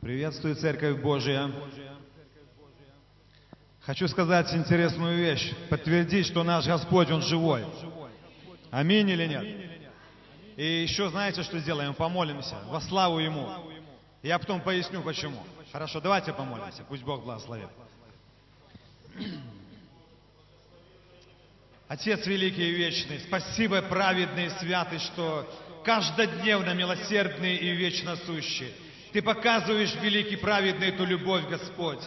Приветствую, Церковь Божия. Хочу сказать интересную вещь, подтвердить, что наш Господь, Он живой. Аминь или нет? И еще знаете, что сделаем? Помолимся во славу Ему. Я потом поясню, почему. Хорошо, давайте помолимся. Пусть Бог благословит. Отец великий и вечный, спасибо, праведный и святый, что каждодневно милосердный и вечно сущий. Ты показываешь, великий праведный, эту любовь, Господь.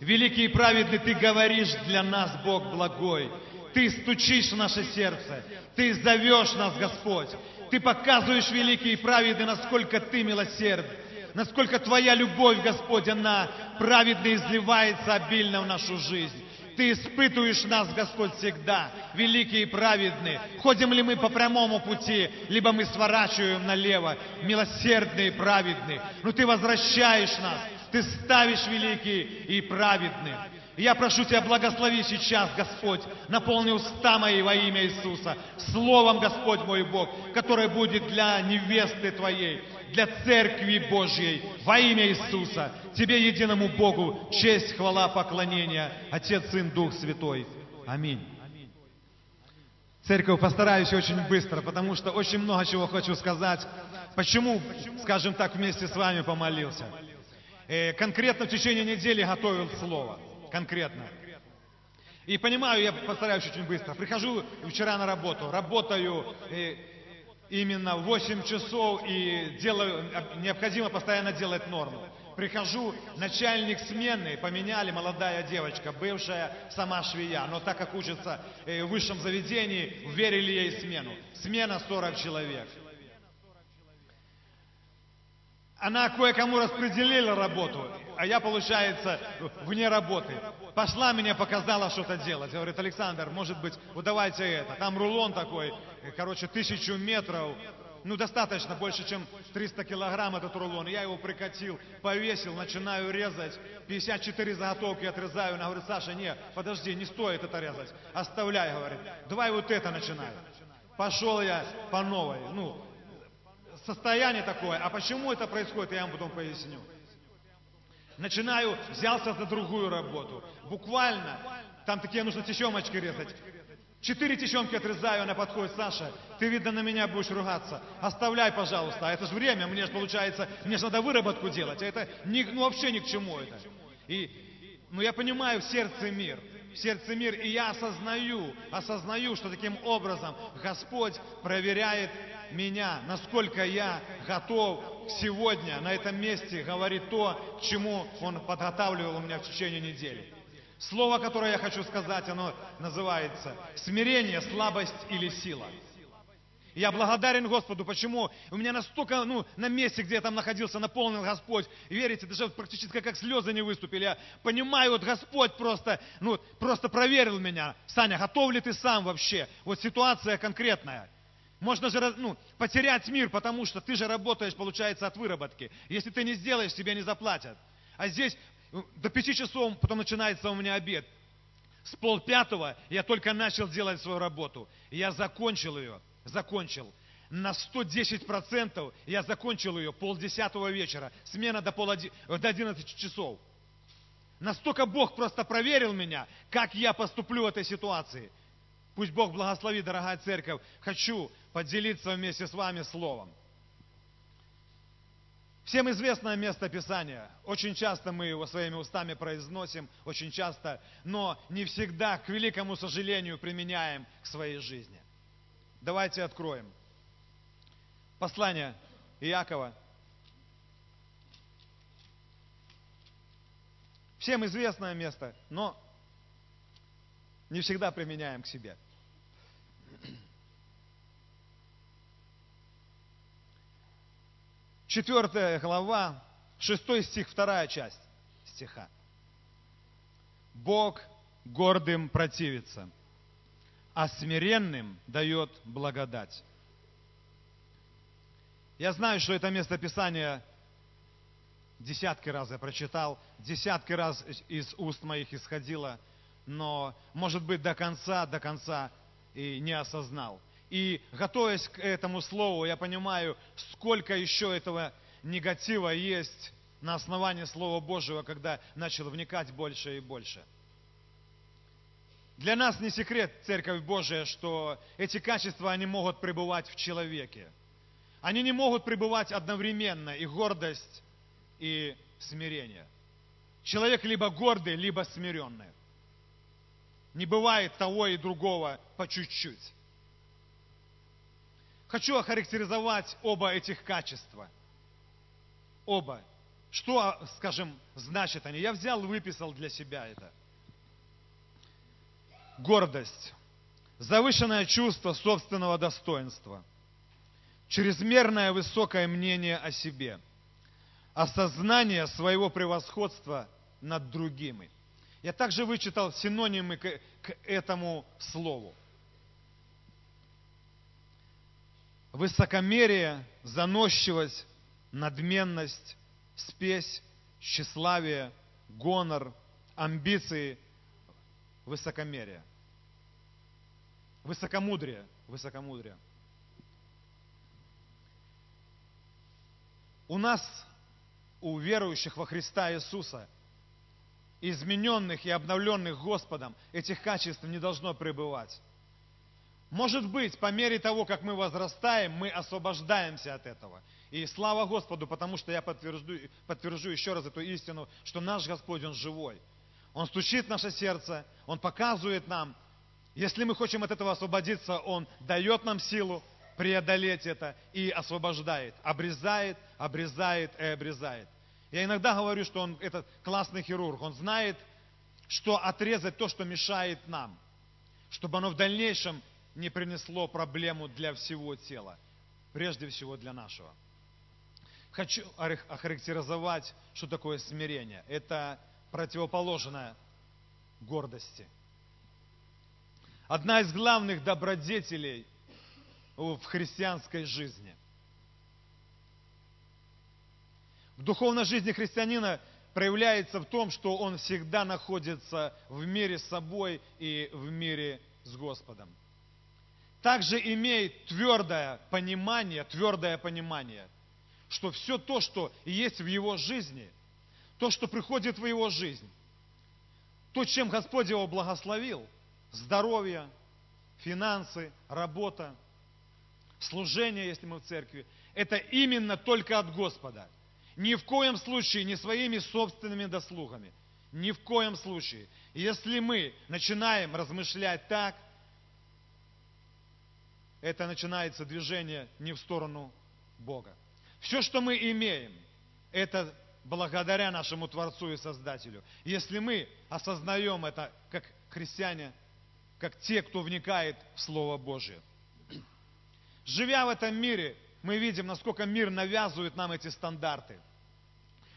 Великий и праведный, Ты говоришь для нас, Бог благой. Ты стучишь в наше сердце. Ты зовешь нас, Господь. Ты показываешь, великий и праведный, насколько Ты милосерд. Насколько Твоя любовь, Господь, она праведно изливается обильно в нашу жизнь. Ты испытываешь нас, Господь, всегда, великий и праведный. Ходим ли мы по прямому пути, либо мы сворачиваем налево, милосердный и праведный. Но Ты возвращаешь нас, Ты ставишь великий и праведный. Я прошу Тебя, благослови сейчас, Господь, наполни уста мои во имя Иисуса, Словом, Господь мой Бог, которое будет для невесты Твоей, для Церкви Божьей, во имя Иисуса. Тебе, единому Богу, честь, хвала, поклонение, Отец, Сын, Дух Святой. Аминь. Церковь, постараюсь очень быстро, потому что очень много чего хочу сказать. Почему, скажем так, вместе с вами помолился? Э, конкретно в течение недели готовил слово. Конкретно. И понимаю, я постараюсь очень быстро. Прихожу вчера на работу, работаю, э, именно 8 часов и делаю, необходимо постоянно делать норму. Прихожу, начальник смены, поменяли, молодая девочка, бывшая сама швея, но так как учится э, в высшем заведении, верили ей смену. Смена 40 человек. Она кое-кому распределила работу, а я, получается, вне работы. Пошла меня, показала что-то делать. Говорит, Александр, может быть, вот давайте это. Там рулон такой, короче, тысячу метров. Ну, достаточно, больше, чем 300 килограмм этот рулон. Я его прикатил, повесил, начинаю резать. 54 заготовки отрезаю. Она говорит, Саша, не, подожди, не стоит это резать. Оставляй, говорит. Давай вот это начинаю. Пошел я по новой. Ну, состояние такое. А почему это происходит, я вам потом поясню. Начинаю, взялся за другую работу. Буквально, там такие нужно тесемочки резать. Четыре тесемки отрезаю, она подходит, Саша, ты, видно, на меня будешь ругаться. Оставляй, пожалуйста. А это же время, мне же получается, мне же надо выработку делать. А это ни, ну, вообще ни к чему это. И, ну, я понимаю, в сердце мир в сердце мир, и я осознаю, осознаю, что таким образом Господь проверяет меня, насколько я готов сегодня на этом месте говорить то, чему Он подготавливал меня в течение недели. Слово, которое я хочу сказать, оно называется «смирение, слабость или сила». Я благодарен Господу. Почему? У меня настолько, ну, на месте, где я там находился, наполнил Господь. Верите, даже практически как слезы не выступили. Я понимаю, вот Господь просто, ну, просто проверил меня. Саня, готов ли ты сам вообще? Вот ситуация конкретная. Можно же ну, потерять мир, потому что ты же работаешь, получается, от выработки. Если ты не сделаешь, тебе не заплатят. А здесь ну, до пяти часов, потом начинается у меня обед. С полпятого я только начал делать свою работу. Я закончил ее, закончил. На 110% я закончил ее полдесятого вечера. Смена до, пол до 11 часов. Настолько Бог просто проверил меня, как я поступлю в этой ситуации. Пусть Бог благословит, дорогая церковь. Хочу поделиться вместе с вами словом. Всем известное место Писания. Очень часто мы его своими устами произносим, очень часто, но не всегда, к великому сожалению, применяем к своей жизни. Давайте откроем. Послание Иакова. Всем известное место, но не всегда применяем к себе. Четвертая глава, шестой стих, вторая часть стиха. Бог гордым противится, а смиренным дает благодать. Я знаю, что это место Писания десятки раз я прочитал, десятки раз из уст моих исходило, но, может быть, до конца, до конца и не осознал. И готовясь к этому слову, я понимаю, сколько еще этого негатива есть на основании Слова Божьего, когда начал вникать больше и больше. Для нас не секрет, Церковь Божия, что эти качества, они могут пребывать в человеке. Они не могут пребывать одновременно, и гордость, и смирение. Человек либо гордый, либо смиренный. Не бывает того и другого по чуть-чуть. Хочу охарактеризовать оба этих качества. Оба. Что, скажем, значат они? Я взял, выписал для себя это. Гордость. Завышенное чувство собственного достоинства. Чрезмерное высокое мнение о себе. Осознание своего превосходства над другими. Я также вычитал синонимы к, к этому слову. Высокомерие, заносчивость, надменность, спесь, тщеславие, гонор, амбиции, высокомерие. Высокомудрие, высокомудрие. У нас, у верующих во Христа Иисуса, измененных и обновленных Господом, этих качеств не должно пребывать. Может быть, по мере того, как мы возрастаем, мы освобождаемся от этого. И слава Господу, потому что я подтвержду, подтвержу еще раз эту истину, что наш Господь, Он живой. Он стучит в наше сердце, Он показывает нам. Если мы хотим от этого освободиться, Он дает нам силу преодолеть это и освобождает. Обрезает, обрезает и обрезает. Я иногда говорю, что он этот классный хирург. Он знает, что отрезать то, что мешает нам, чтобы оно в дальнейшем не принесло проблему для всего тела, прежде всего для нашего. Хочу охарактеризовать, что такое смирение. Это противоположное гордости. Одна из главных добродетелей в христианской жизни. В духовной жизни христианина проявляется в том, что он всегда находится в мире с собой и в мире с Господом также имеет твердое понимание, твердое понимание, что все то, что есть в его жизни, то, что приходит в его жизнь, то, чем Господь его благословил, здоровье, финансы, работа, служение, если мы в церкви, это именно только от Господа. Ни в коем случае не своими собственными дослугами. Ни в коем случае. Если мы начинаем размышлять так, это начинается движение не в сторону Бога. Все, что мы имеем, это благодаря нашему Творцу и Создателю. Если мы осознаем это как христиане, как те, кто вникает в Слово Божье. Живя в этом мире, мы видим, насколько мир навязывает нам эти стандарты.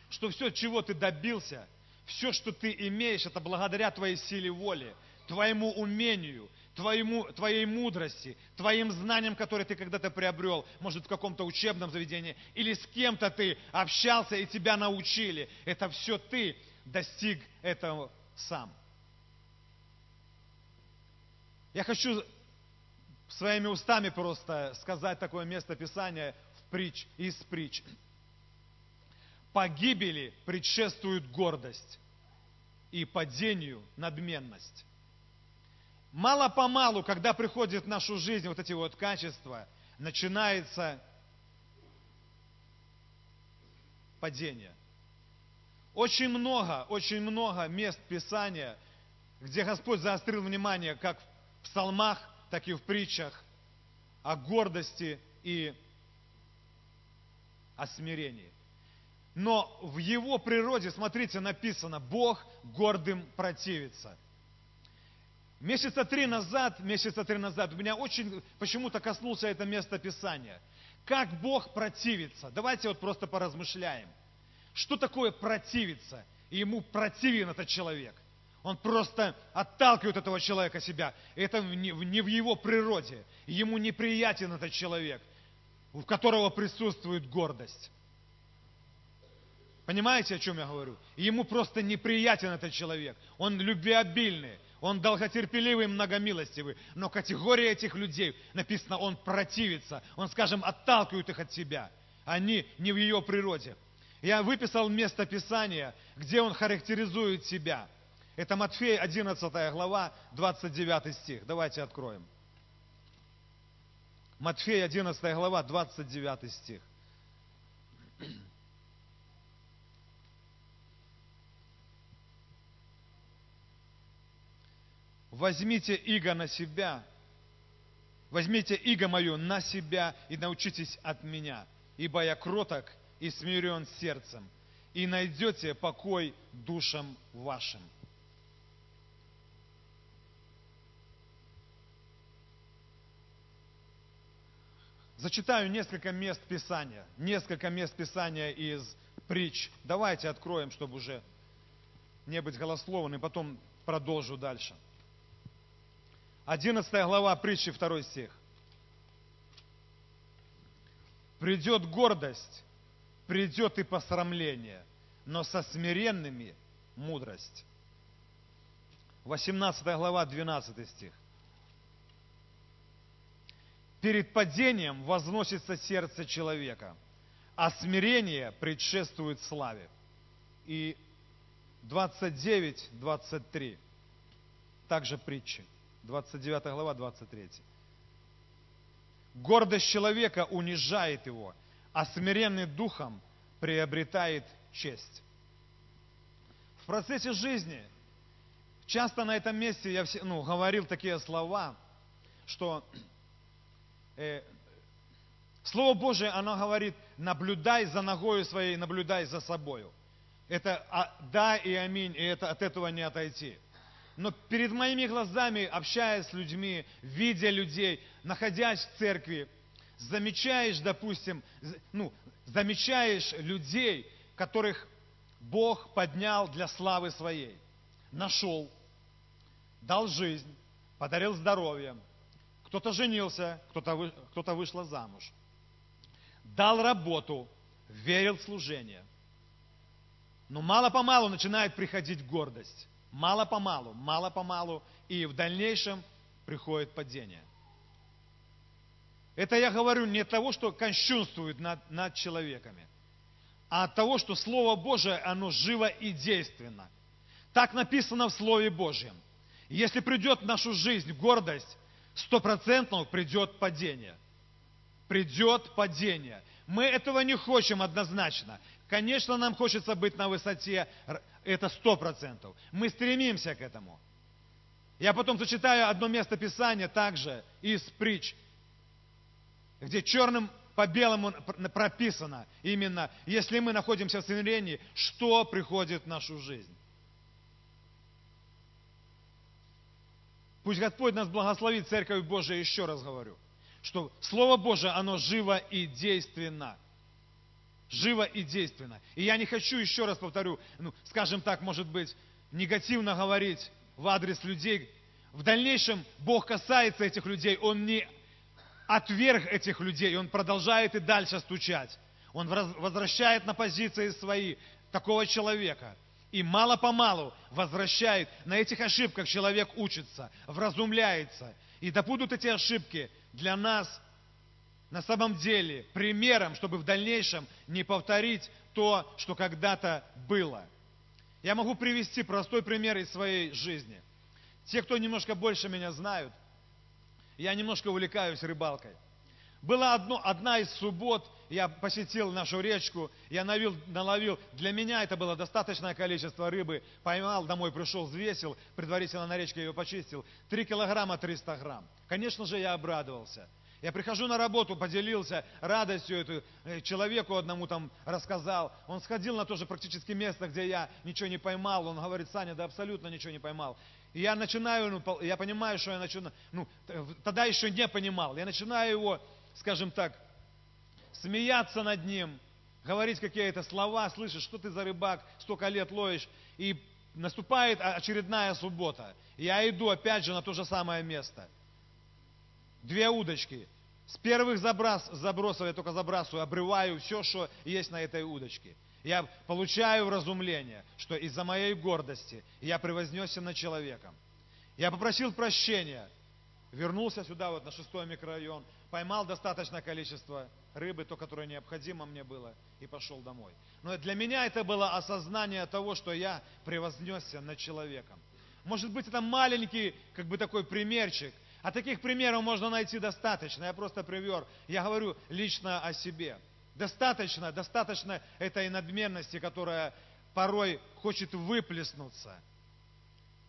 Что все, чего ты добился, все, что ты имеешь, это благодаря твоей силе воли, твоему умению, твоему, твоей мудрости, твоим знаниям, которые ты когда-то приобрел, может, в каком-то учебном заведении, или с кем-то ты общался и тебя научили. Это все ты достиг этого сам. Я хочу своими устами просто сказать такое место Писания в притч, из притч. Погибели предшествует гордость и падению надменность. Мало-помалу, когда приходит в нашу жизнь вот эти вот качества, начинается падение. Очень много, очень много мест Писания, где Господь заострил внимание как в псалмах, так и в притчах о гордости и о смирении. Но в его природе, смотрите, написано, Бог гордым противится – Месяца три назад, месяца три назад, у меня очень почему-то коснулся это место Писания. Как Бог противится? Давайте вот просто поразмышляем. Что такое противиться? И ему противен этот человек. Он просто отталкивает этого человека себя. Это не в его природе. Ему неприятен этот человек, у которого присутствует гордость. Понимаете, о чем я говорю? Ему просто неприятен этот человек. Он любвеобильный. Он долготерпеливый, многомилостивый. Но категория этих людей, написано, он противится. Он, скажем, отталкивает их от себя. Они не в ее природе. Я выписал место Писания, где он характеризует себя. Это Матфея 11 глава, 29 стих. Давайте откроем. Матфея 11 глава, 29 стих. Возьмите иго на себя, возьмите иго мою на себя и научитесь от меня, ибо я кроток и смирен сердцем, и найдете покой душам вашим. Зачитаю несколько мест Писания, несколько мест Писания из притч. Давайте откроем, чтобы уже не быть голословным, и потом продолжу дальше. 11 глава притчи, 2 стих. Придет гордость, придет и посрамление, но со смиренными мудрость. 18 глава, 12 стих. Перед падением возносится сердце человека, а смирение предшествует славе. И 29-23, также притчи, 29 глава, 23. Гордость человека унижает его, а смиренный духом приобретает честь. В процессе жизни часто на этом месте я ну, говорил такие слова, что э, Слово Божие, оно говорит, наблюдай за ногою своей, наблюдай за собою. Это а, да и аминь, и это, от этого не отойти. Но перед моими глазами, общаясь с людьми, видя людей, находясь в церкви, замечаешь, допустим, ну, замечаешь людей, которых Бог поднял для славы своей. Нашел, дал жизнь, подарил здоровье, кто-то женился, кто-то, кто-то вышла замуж. Дал работу, верил в служение. Но мало-помалу начинает приходить гордость. Мало-помалу, мало-помалу, и в дальнейшем приходит падение. Это я говорю не от того, что кощунствует над, над человеками, а от того, что Слово Божие, оно живо и действенно. Так написано в Слове Божьем. Если придет в нашу жизнь гордость, стопроцентно придет падение. Придет падение. Мы этого не хотим однозначно. Конечно, нам хочется быть на высоте, это сто процентов. Мы стремимся к этому. Я потом зачитаю одно место Писания также из притч, где черным по белому прописано именно, если мы находимся в смирении, что приходит в нашу жизнь. Пусть Господь нас благословит, Церковь Божия, еще раз говорю, что Слово Божие, оно живо и действенно. Живо и действенно. И я не хочу, еще раз повторю, ну, скажем так, может быть, негативно говорить в адрес людей. В дальнейшем Бог касается этих людей, Он не отверг этих людей, Он продолжает и дальше стучать. Он возвращает на позиции свои такого человека – и мало-помалу возвращает. На этих ошибках человек учится, вразумляется. И да будут эти ошибки для нас на самом деле примером, чтобы в дальнейшем не повторить то, что когда-то было. Я могу привести простой пример из своей жизни. Те, кто немножко больше меня знают, я немножко увлекаюсь рыбалкой. Была одно, одна из суббот, я посетил нашу речку, я наловил, наловил, для меня это было достаточное количество рыбы, поймал, домой пришел, взвесил, предварительно на речке ее почистил, 3 килограмма 300 грамм. Конечно же, я обрадовался. Я прихожу на работу, поделился радостью эту, э, человеку одному там рассказал. Он сходил на то же практически место, где я ничего не поймал. Он говорит, Саня, да абсолютно ничего не поймал. И я начинаю, ну, я понимаю, что я начинаю, ну, тогда еще не понимал. Я начинаю его скажем так, смеяться над ним, говорить какие-то слова, слышишь, что ты за рыбак, столько лет ловишь, и наступает очередная суббота. Я иду опять же на то же самое место. Две удочки. С первых заброс, забросов я только забрасываю, обрываю все, что есть на этой удочке. Я получаю вразумление, что из-за моей гордости я превознесся над человеком. Я попросил прощения, вернулся сюда, вот на шестой микрорайон, поймал достаточное количество рыбы, то, которое необходимо мне было, и пошел домой. Но для меня это было осознание того, что я превознесся над человеком. Может быть, это маленький, как бы такой примерчик, а таких примеров можно найти достаточно. Я просто привер, я говорю лично о себе. Достаточно, достаточно этой надменности, которая порой хочет выплеснуться.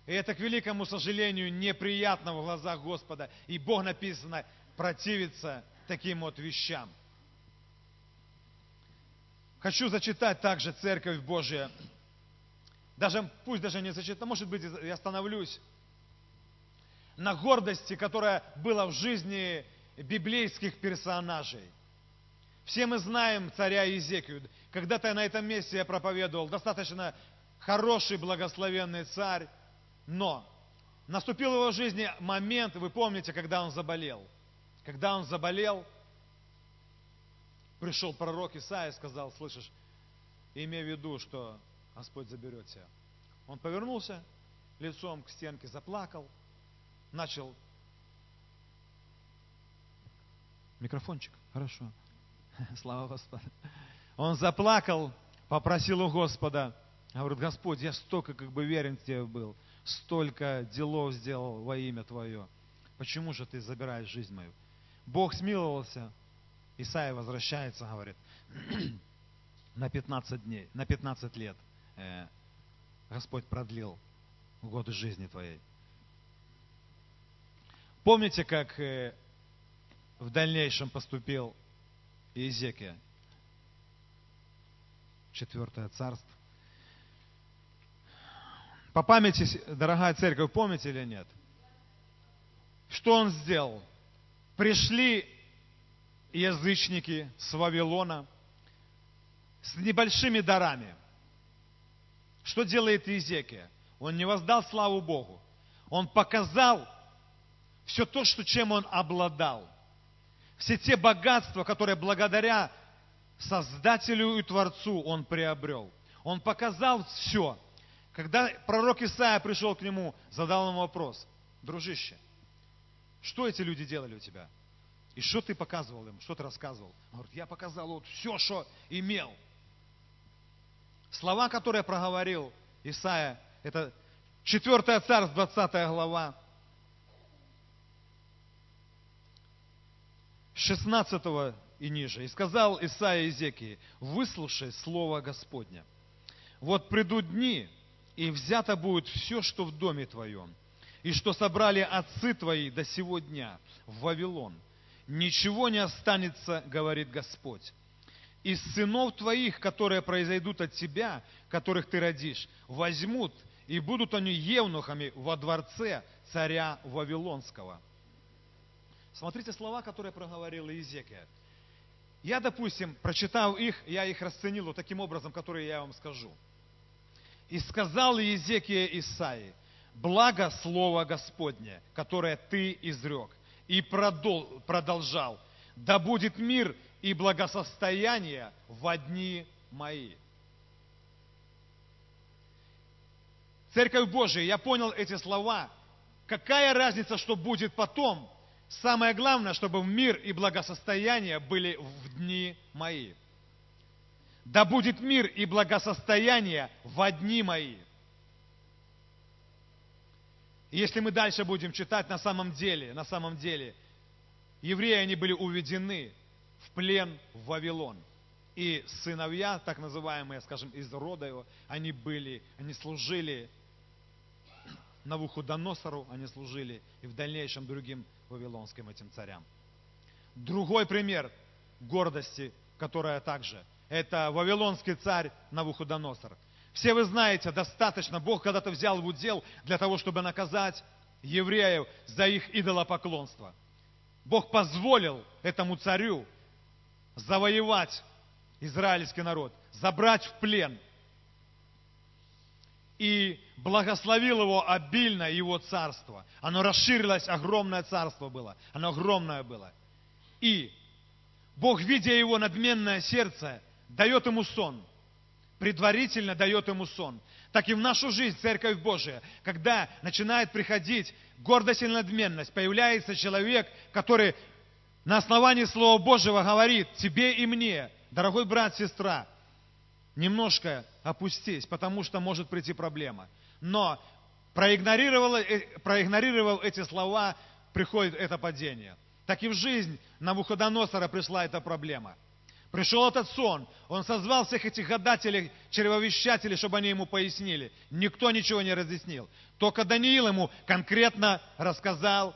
И это, к великому сожалению, неприятно в глазах Господа. И Бог написано, противится таким вот вещам. Хочу зачитать также Церковь Божия. Даже, пусть даже не зачитаю, может быть, я остановлюсь на гордости, которая была в жизни библейских персонажей. Все мы знаем царя Иезекию. Когда-то на этом месте я проповедовал, достаточно хороший, благословенный царь, но наступил в его жизни момент, вы помните, когда он заболел. Когда он заболел, пришел пророк Исаия и сказал, слышишь, имей в виду, что Господь заберет тебя. Он повернулся лицом к стенке, заплакал, начал... Микрофончик, хорошо. Слава Господу. Он заплакал, попросил у Господа, говорит, Господь, я столько как бы верен тебе был, столько делов сделал во имя Твое. Почему же Ты забираешь жизнь мою? Бог смиловался. Исаия возвращается, говорит, на 15 дней, на 15 лет э, Господь продлил годы жизни твоей. Помните, как э, в дальнейшем поступил Иезекия? Четвертое царство. По памяти, дорогая церковь, помните или нет? Что он сделал? Пришли язычники с Вавилона с небольшими дарами. Что делает Иезекия? Он не воздал славу Богу. Он показал все то, что, чем он обладал. Все те богатства, которые благодаря Создателю и Творцу он приобрел. Он показал все. Когда пророк Исаия пришел к нему, задал ему вопрос. Дружище, что эти люди делали у тебя? И что ты показывал им, что ты рассказывал? Он говорит, я показал вот все, что имел. Слова, которые проговорил Исаия, это 4 царство, 20 глава, 16 и ниже. «И сказал Исаия Изекии, выслушай слово Господня. Вот придут дни, и взято будет все, что в доме твоем, и что собрали отцы твои до сего дня в Вавилон. Ничего не останется, говорит Господь. Из сынов твоих, которые произойдут от тебя, которых ты родишь, возьмут, и будут они евнухами во дворце царя Вавилонского. Смотрите слова, которые проговорил Иезекия. Я, допустим, прочитав их, я их расценил вот таким образом, который я вам скажу. И сказал Иезекия Исаи, благо слово Господне, которое ты изрек, и продолжал, да будет мир и благосостояние в дни мои. Церковь Божия, я понял эти слова. Какая разница, что будет потом? Самое главное, чтобы мир и благосостояние были в дни мои. Да будет мир и благосостояние в дни мои. Если мы дальше будем читать, на самом деле, на самом деле, евреи, они были уведены в плен в Вавилон. И сыновья, так называемые, скажем, из рода его, они были, они служили Навуходоносору, они служили и в дальнейшем другим вавилонским этим царям. Другой пример гордости, которая также, это вавилонский царь Навуходоносор. Все вы знаете, достаточно, Бог когда-то взял в удел для того, чтобы наказать евреев за их идолопоклонство. Бог позволил этому царю завоевать израильский народ, забрать в плен. И благословил его обильно, его царство. Оно расширилось, огромное царство было. Оно огромное было. И Бог, видя его надменное сердце, дает ему сон. Предварительно дает ему сон. Так и в нашу жизнь, Церковь Божия, когда начинает приходить гордость и надменность, появляется человек, который на основании Слова Божьего говорит тебе и мне, дорогой брат, сестра, немножко опустись, потому что может прийти проблема. Но проигнорировал, э, проигнорировал эти слова, приходит это падение. Так и в жизнь на Навуходоносора пришла эта проблема. Пришел этот сон, он созвал всех этих гадателей, чревовещателей, чтобы они ему пояснили. Никто ничего не разъяснил. Только Даниил ему конкретно рассказал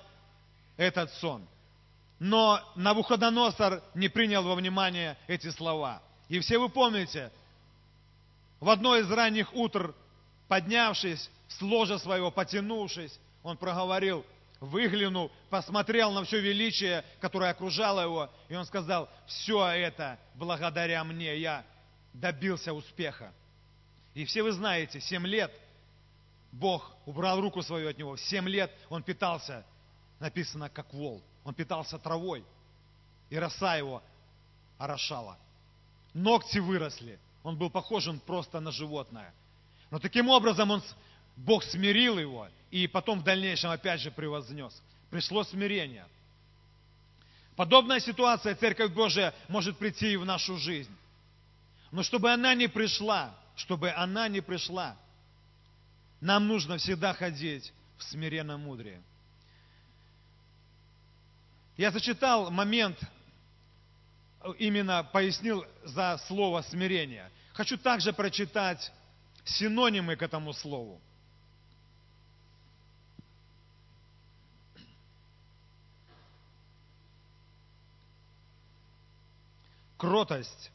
этот сон. Но Навуходоносор не принял во внимание эти слова. И все вы помните, в одно из ранних утр, поднявшись с ложа своего, потянувшись, он проговорил, выглянул, посмотрел на все величие, которое окружало его, и он сказал, все это благодаря мне, я добился успеха. И все вы знаете, семь лет Бог убрал руку свою от него, семь лет он питался, написано, как вол, он питался травой, и роса его орошала. Ногти выросли, он был похож просто на животное. Но таким образом он, Бог смирил его, и потом в дальнейшем опять же превознес. Пришло смирение. Подобная ситуация, Церковь Божия, может прийти и в нашу жизнь. Но чтобы она не пришла, чтобы она не пришла, нам нужно всегда ходить в смиренном мудрее. Я зачитал момент, именно пояснил за слово смирение. Хочу также прочитать синонимы к этому слову. кротость,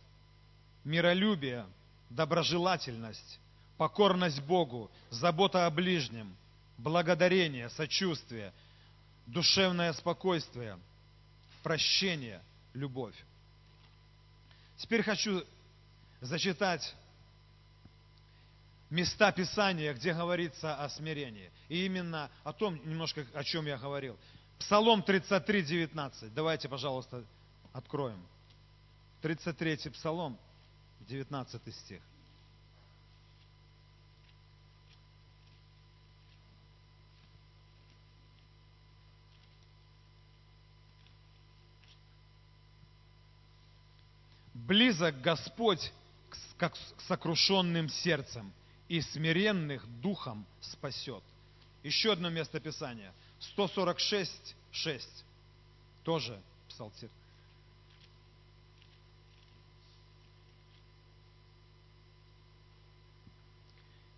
миролюбие, доброжелательность, покорность Богу, забота о ближнем, благодарение, сочувствие, душевное спокойствие, прощение, любовь. Теперь хочу зачитать места Писания, где говорится о смирении. И именно о том, немножко о чем я говорил. Псалом 33, 19. Давайте, пожалуйста, откроем. 33 Псалом, 19 стих. Близок Господь как сокрушенным сердцем и смиренных духом спасет. Еще одно место Писания. 146, 6. Тоже псалтирь.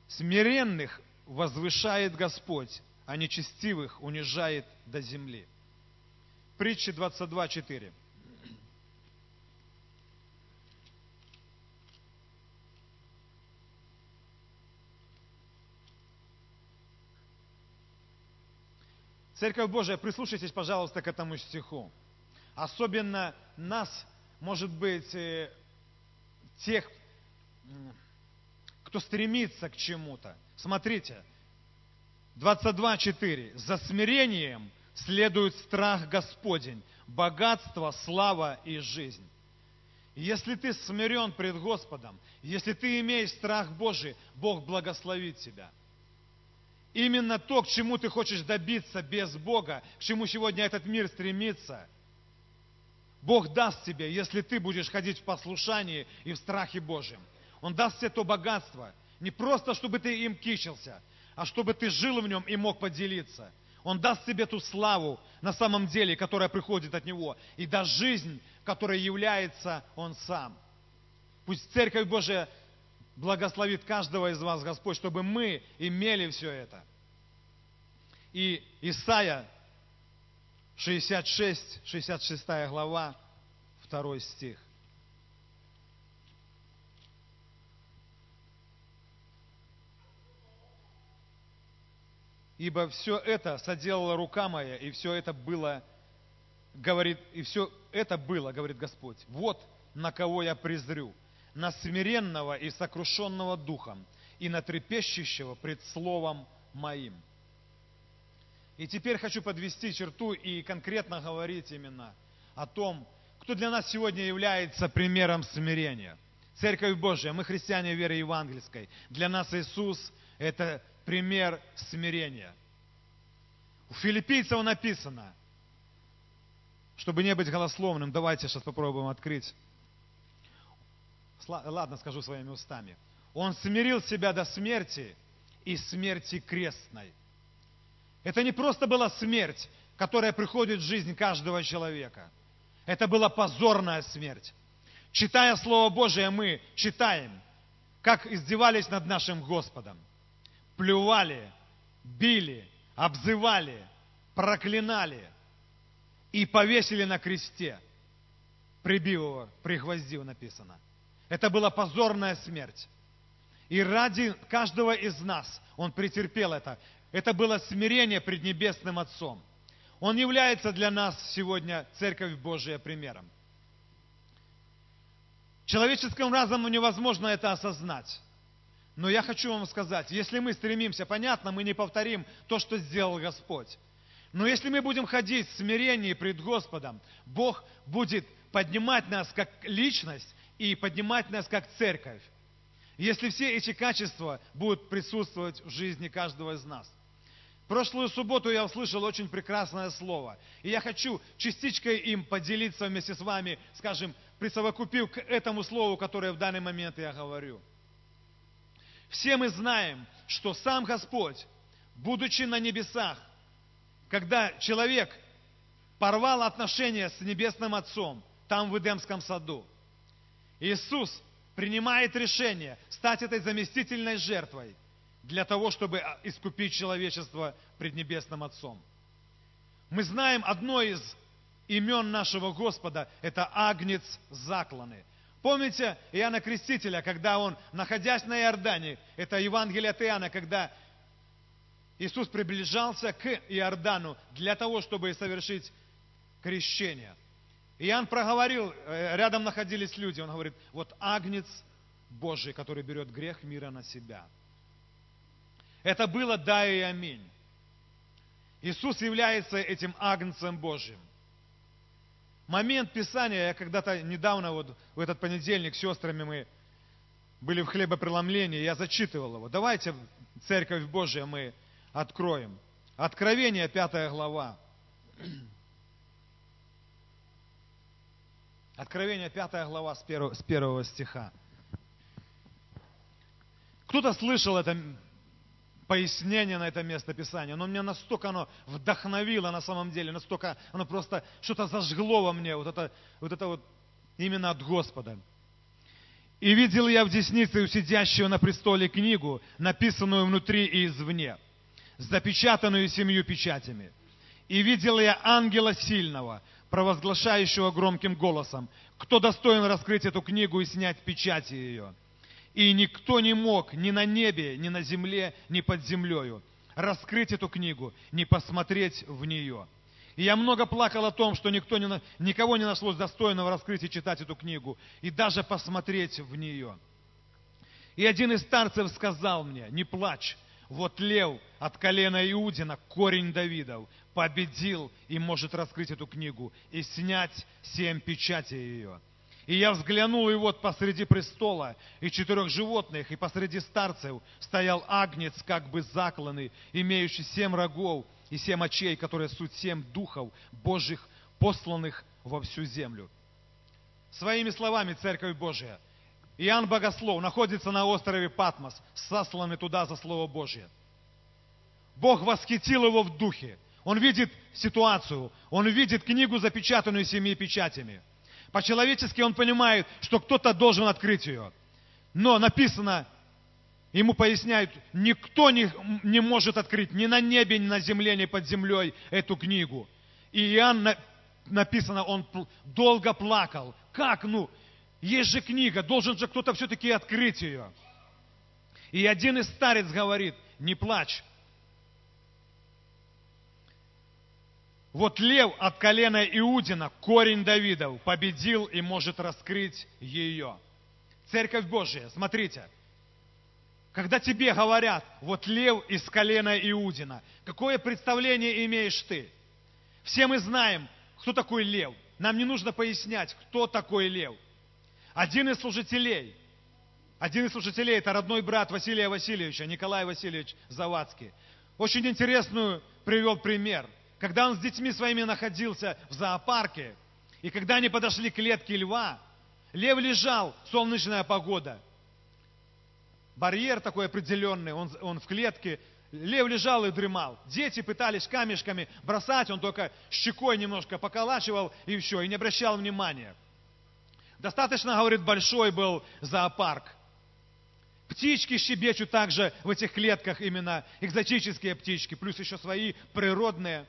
Смиренных возвышает Господь, а нечестивых унижает до земли. Притча 22.4. Церковь Божия, прислушайтесь, пожалуйста, к этому стиху. Особенно нас, может быть, э, тех, кто стремится к чему-то. Смотрите, 22.4. «За смирением следует страх Господень, богатство, слава и жизнь». Если ты смирен пред Господом, если ты имеешь страх Божий, Бог благословит тебя. Именно то, к чему ты хочешь добиться без Бога, к чему сегодня этот мир стремится, Бог даст тебе, если ты будешь ходить в послушании и в страхе Божьем. Он даст тебе то богатство. Не просто, чтобы ты им кичился, а чтобы ты жил в нем и мог поделиться. Он даст тебе ту славу на самом деле, которая приходит от Него. И даст жизнь, которая является Он сам. Пусть Церковь Божия благословит каждого из вас, Господь, чтобы мы имели все это. И Исайя 66, 66 глава, 2 стих. ибо все это соделала рука моя, и все это было, говорит, и все это было, говорит Господь. Вот на кого я презрю, на смиренного и сокрушенного духом, и на трепещущего пред словом моим. И теперь хочу подвести черту и конкретно говорить именно о том, кто для нас сегодня является примером смирения. Церковь Божия, мы христиане веры евангельской. Для нас Иисус – это пример смирения. У филиппийцев написано, Чтобы не быть голословным, давайте сейчас попробуем открыть. Ладно, скажу своими устами. Он смирил себя до смерти и смерти крестной. Это не просто была смерть, которая приходит в жизнь каждого человека. Это была позорная смерть. Читая Слово Божие, мы читаем, как издевались над нашим Господом. Плювали, били, обзывали, проклинали и повесили на кресте, прибив его, пригвоздив написано. Это была позорная смерть. И ради каждого из нас он претерпел это. Это было смирение пред Небесным Отцом. Он является для нас сегодня, Церковь Божия, примером. Человеческим разумом невозможно это осознать. Но я хочу вам сказать, если мы стремимся, понятно, мы не повторим то, что сделал Господь. Но если мы будем ходить в смирении пред Господом, Бог будет поднимать нас как личность и поднимать нас как церковь. Если все эти качества будут присутствовать в жизни каждого из нас. Прошлую субботу я услышал очень прекрасное слово. И я хочу частичкой им поделиться вместе с вами, скажем, присовокупив к этому слову, которое в данный момент я говорю. Все мы знаем, что сам Господь, будучи на небесах, когда человек порвал отношения с Небесным Отцом, там в Эдемском саду, Иисус принимает решение стать этой заместительной жертвой для того, чтобы а, искупить человечество пред Небесным Отцом. Мы знаем одно из имен нашего Господа – это Агнец закланы. Помните Иоанна Крестителя, когда он, находясь на Иордане, это Евангелие от Иоанна, когда Иисус приближался к Иордану для того, чтобы совершить крещение. Иоанн проговорил, э, рядом находились люди, он говорит, вот агнец Божий, который берет грех мира на себя. Это было да и аминь. Иисус является этим агнцем Божьим. Момент Писания, я когда-то недавно, вот в этот понедельник с сестрами мы были в хлебопреломлении, я зачитывал его. Давайте, Церковь Божия, мы откроем. Откровение, пятая глава. Откровение, пятая глава с первого, с первого стиха. Кто-то слышал это пояснение на это место Писания, но меня настолько оно вдохновило на самом деле, настолько оно просто что-то зажгло во мне, вот это вот, это вот именно от Господа. «И видел я в деснице у сидящего на престоле книгу, написанную внутри и извне, запечатанную семью печатями. И видел я ангела сильного, провозглашающего громким голосом, кто достоин раскрыть эту книгу и снять печати ее. И никто не мог ни на небе, ни на земле, ни под землею раскрыть эту книгу, не посмотреть в нее. И я много плакал о том, что никто не, никого не нашлось достойного раскрыть и читать эту книгу, и даже посмотреть в нее. И один из старцев сказал мне, не плачь, вот лев от колена Иудина, корень Давидов, победил и может раскрыть эту книгу и снять семь печатей ее. И я взглянул, и вот посреди престола и четырех животных, и посреди старцев стоял агнец, как бы закланный, имеющий семь рогов и семь очей, которые суть семь духов Божьих, посланных во всю землю. Своими словами, Церковь Божия – Иоанн Богослов находится на острове Патмос, сосланный туда за Слово Божье. Бог восхитил его в духе. Он видит ситуацию, он видит книгу, запечатанную семи печатями. По-человечески он понимает, что кто-то должен открыть ее. Но написано, ему поясняют, никто не, не может открыть ни на небе, ни на земле, ни под землей эту книгу. И Иоанн, написано, он долго плакал. Как, ну, есть же книга, должен же кто-то все-таки открыть ее. И один из старец говорит, не плачь. Вот лев от колена Иудина, корень Давидов, победил и может раскрыть ее. Церковь Божия, смотрите, когда тебе говорят, вот лев из колена Иудина, какое представление имеешь ты? Все мы знаем, кто такой лев. Нам не нужно пояснять, кто такой лев. Один из служителей, один из служителей, это родной брат Василия Васильевича, Николай Васильевич Завадский, очень интересную привел пример, когда он с детьми своими находился в зоопарке, и когда они подошли к клетке льва, лев лежал, солнечная погода. Барьер такой определенный, он, он в клетке, Лев лежал и дремал. Дети пытались камешками бросать, он только щекой немножко поколачивал и все, и не обращал внимания. Достаточно, говорит, большой был зоопарк. Птички щебечут также в этих клетках, именно экзотические птички, плюс еще свои природные.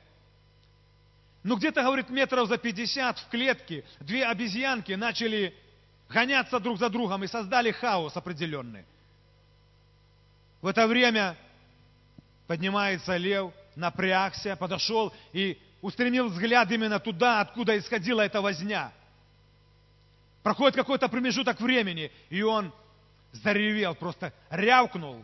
Ну, где-то, говорит, метров за 50 в клетке две обезьянки начали гоняться друг за другом и создали хаос определенный. В это время Поднимается лев, напрягся, подошел и устремил взгляд именно туда, откуда исходила эта возня. Проходит какой-то промежуток времени, и он заревел, просто рявкнул.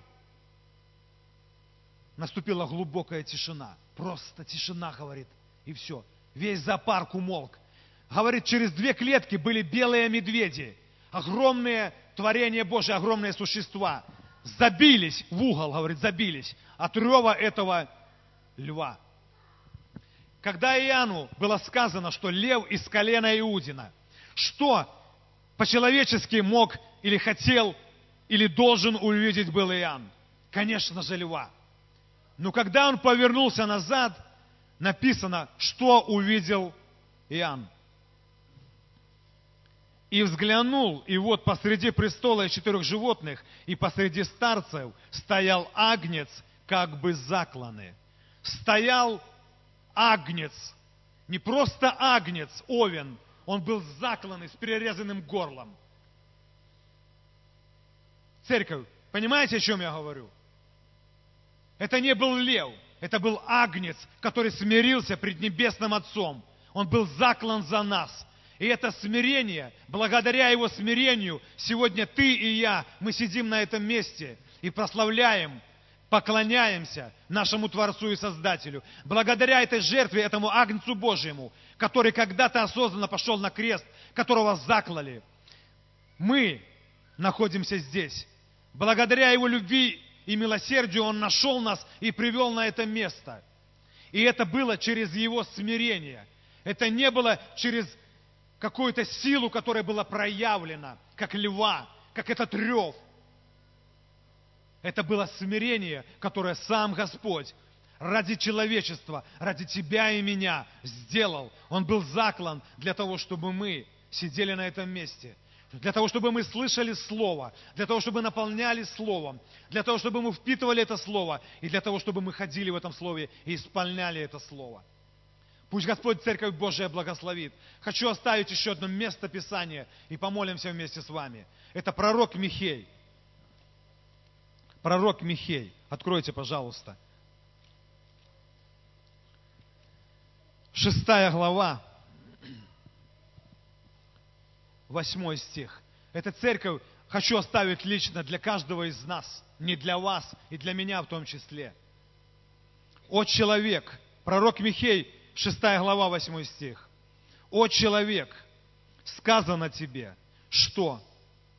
Наступила глубокая тишина. Просто тишина, говорит, и все. Весь зоопарк умолк. Говорит, через две клетки были белые медведи. Огромные творения Божие, огромные существа забились в угол, говорит, забились от рева этого льва. Когда Иоанну было сказано, что лев из колена Иудина, что по-человечески мог или хотел, или должен увидеть был Иоанн? Конечно же, льва. Но когда он повернулся назад, написано, что увидел Иоанн и взглянул, и вот посреди престола четырех животных и посреди старцев стоял агнец, как бы закланный. Стоял агнец, не просто агнец, овен, он был закланный с перерезанным горлом. Церковь, понимаете, о чем я говорю? Это не был лев, это был агнец, который смирился пред Небесным Отцом. Он был заклан за нас – и это смирение, благодаря его смирению, сегодня ты и я, мы сидим на этом месте и прославляем, поклоняемся нашему Творцу и Создателю. Благодаря этой жертве, этому Агнцу Божьему, который когда-то осознанно пошел на крест, которого заклали, мы находимся здесь. Благодаря Его любви и милосердию Он нашел нас и привел на это место. И это было через Его смирение. Это не было через какую-то силу, которая была проявлена, как льва, как этот рев. Это было смирение, которое сам Господь ради человечества, ради тебя и меня сделал. Он был заклан для того, чтобы мы сидели на этом месте, для того, чтобы мы слышали Слово, для того, чтобы наполняли Словом, для того, чтобы мы впитывали это Слово, и для того, чтобы мы ходили в этом Слове и исполняли это Слово. Пусть Господь Церковь Божия благословит. Хочу оставить еще одно место Писания и помолимся вместе с вами. Это пророк Михей. Пророк Михей. Откройте, пожалуйста. Шестая глава, восьмой стих. Эта церковь хочу оставить лично для каждого из нас, не для вас и для меня в том числе. О человек, пророк Михей 6 глава, 8 стих. «О человек, сказано тебе, что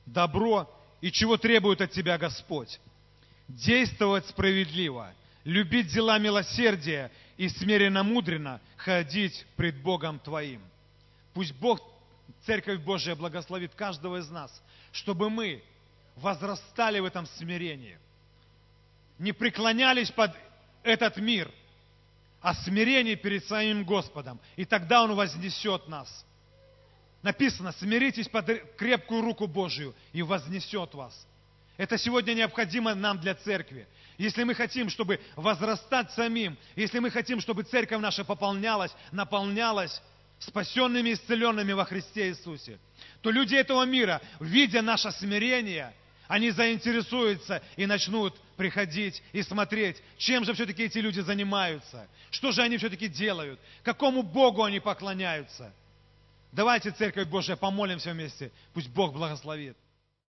добро и чего требует от тебя Господь? Действовать справедливо, любить дела милосердия и смиренно мудренно ходить пред Богом твоим». Пусть Бог, Церковь Божия, благословит каждого из нас, чтобы мы возрастали в этом смирении, не преклонялись под этот мир – о смирении перед своим Господом. И тогда Он вознесет нас. Написано, смиритесь под крепкую руку Божию и вознесет вас. Это сегодня необходимо нам для церкви. Если мы хотим, чтобы возрастать самим, если мы хотим, чтобы церковь наша пополнялась, наполнялась спасенными, исцеленными во Христе Иисусе, то люди этого мира, видя наше смирение, они заинтересуются и начнут приходить и смотреть, чем же все-таки эти люди занимаются, что же они все-таки делают, какому Богу они поклоняются. Давайте, Церковь Божия, помолимся вместе, пусть Бог благословит.